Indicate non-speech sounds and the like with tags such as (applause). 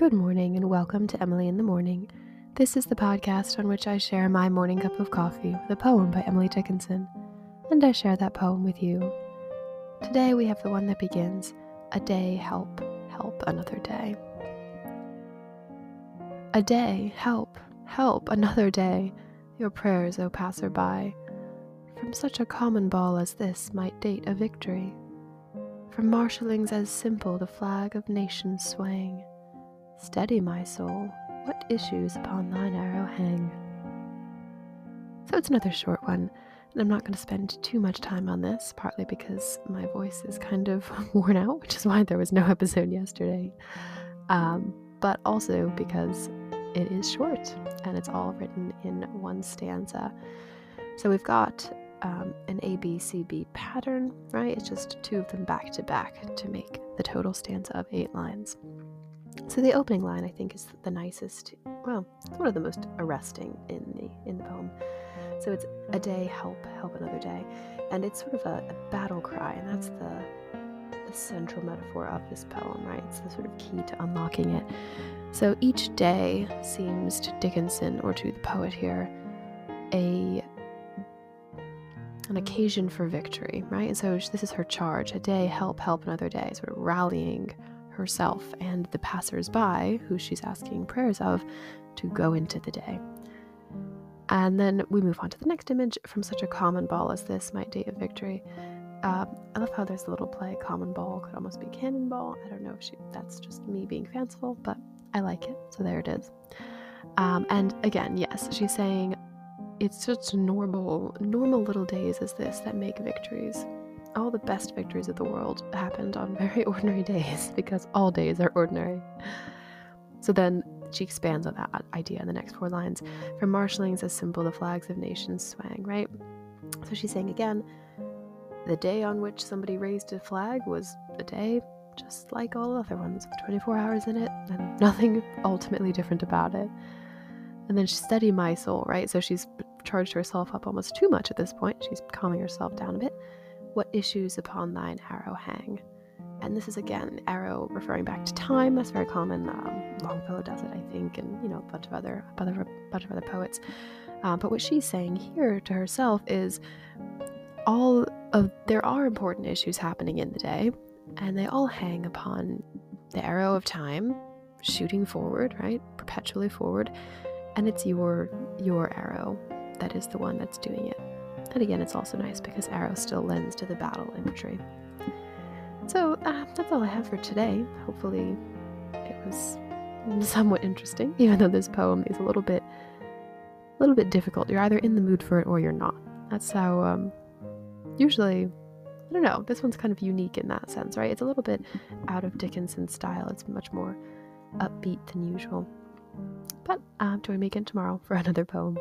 Good morning and welcome to Emily in the Morning. This is the podcast on which I share my morning cup of coffee with a poem by Emily Dickinson, and I share that poem with you. Today we have the one that begins A day help, help another day. A day help, help another day, your prayers, O passer-by. From such a common ball as this might date a victory. From marshallings as simple the flag of nations swaying. Steady, my soul, what issues upon thine arrow hang? So it's another short one, and I'm not going to spend too much time on this, partly because my voice is kind of (laughs) worn out, which is why there was no episode yesterday, um, but also because it is short and it's all written in one stanza. So we've got um, an ABCB pattern, right? It's just two of them back to back to make the total stanza of eight lines. So the opening line, I think, is the nicest. Well, it's one of the most arresting in the in the poem. So it's a day help help another day, and it's sort of a, a battle cry, and that's the the central metaphor of this poem, right? It's the sort of key to unlocking it. So each day seems to Dickinson or to the poet here a an occasion for victory, right? And so this is her charge: a day help help another day, sort of rallying herself and the passers-by who she's asking prayers of to go into the day. And then we move on to the next image. From such a common ball as this might date a victory. Uh, I love how there's a little play. Common ball could almost be cannonball. I don't know if she, that's just me being fanciful, but I like it. So there it is. Um, and again, yes, she's saying it's just normal, normal little days as this that make victories all the best victories of the world happened on very (laughs) ordinary days because all days are ordinary. So then she expands on that idea in the next four lines. From marshallings as simple the flags of nations swang, right? So she's saying again, the day on which somebody raised a flag was a day just like all other ones, with 24 hours in it, and (laughs) nothing ultimately different about it. And then she steady my soul, right? So she's charged herself up almost too much at this point. She's calming herself down a bit what issues upon thine arrow hang. And this is again arrow referring back to time. That's very common. Um, Longfellow does it, I think, and you know a bunch of other, a bunch of, a bunch of other poets. Um, but what she's saying here to herself is all of there are important issues happening in the day, and they all hang upon the arrow of time shooting forward, right, perpetually forward, and it's your your arrow that is the one that's doing it. And again, it's also nice because arrow still lends to the battle imagery. So uh, that's all I have for today. Hopefully, it was somewhat interesting, (laughs) even though this poem is a little bit, a little bit difficult. You're either in the mood for it or you're not. That's how um, usually. I don't know. This one's kind of unique in that sense, right? It's a little bit out of Dickinson's style. It's much more upbeat than usual. But uh, join me again tomorrow for (laughs) another poem.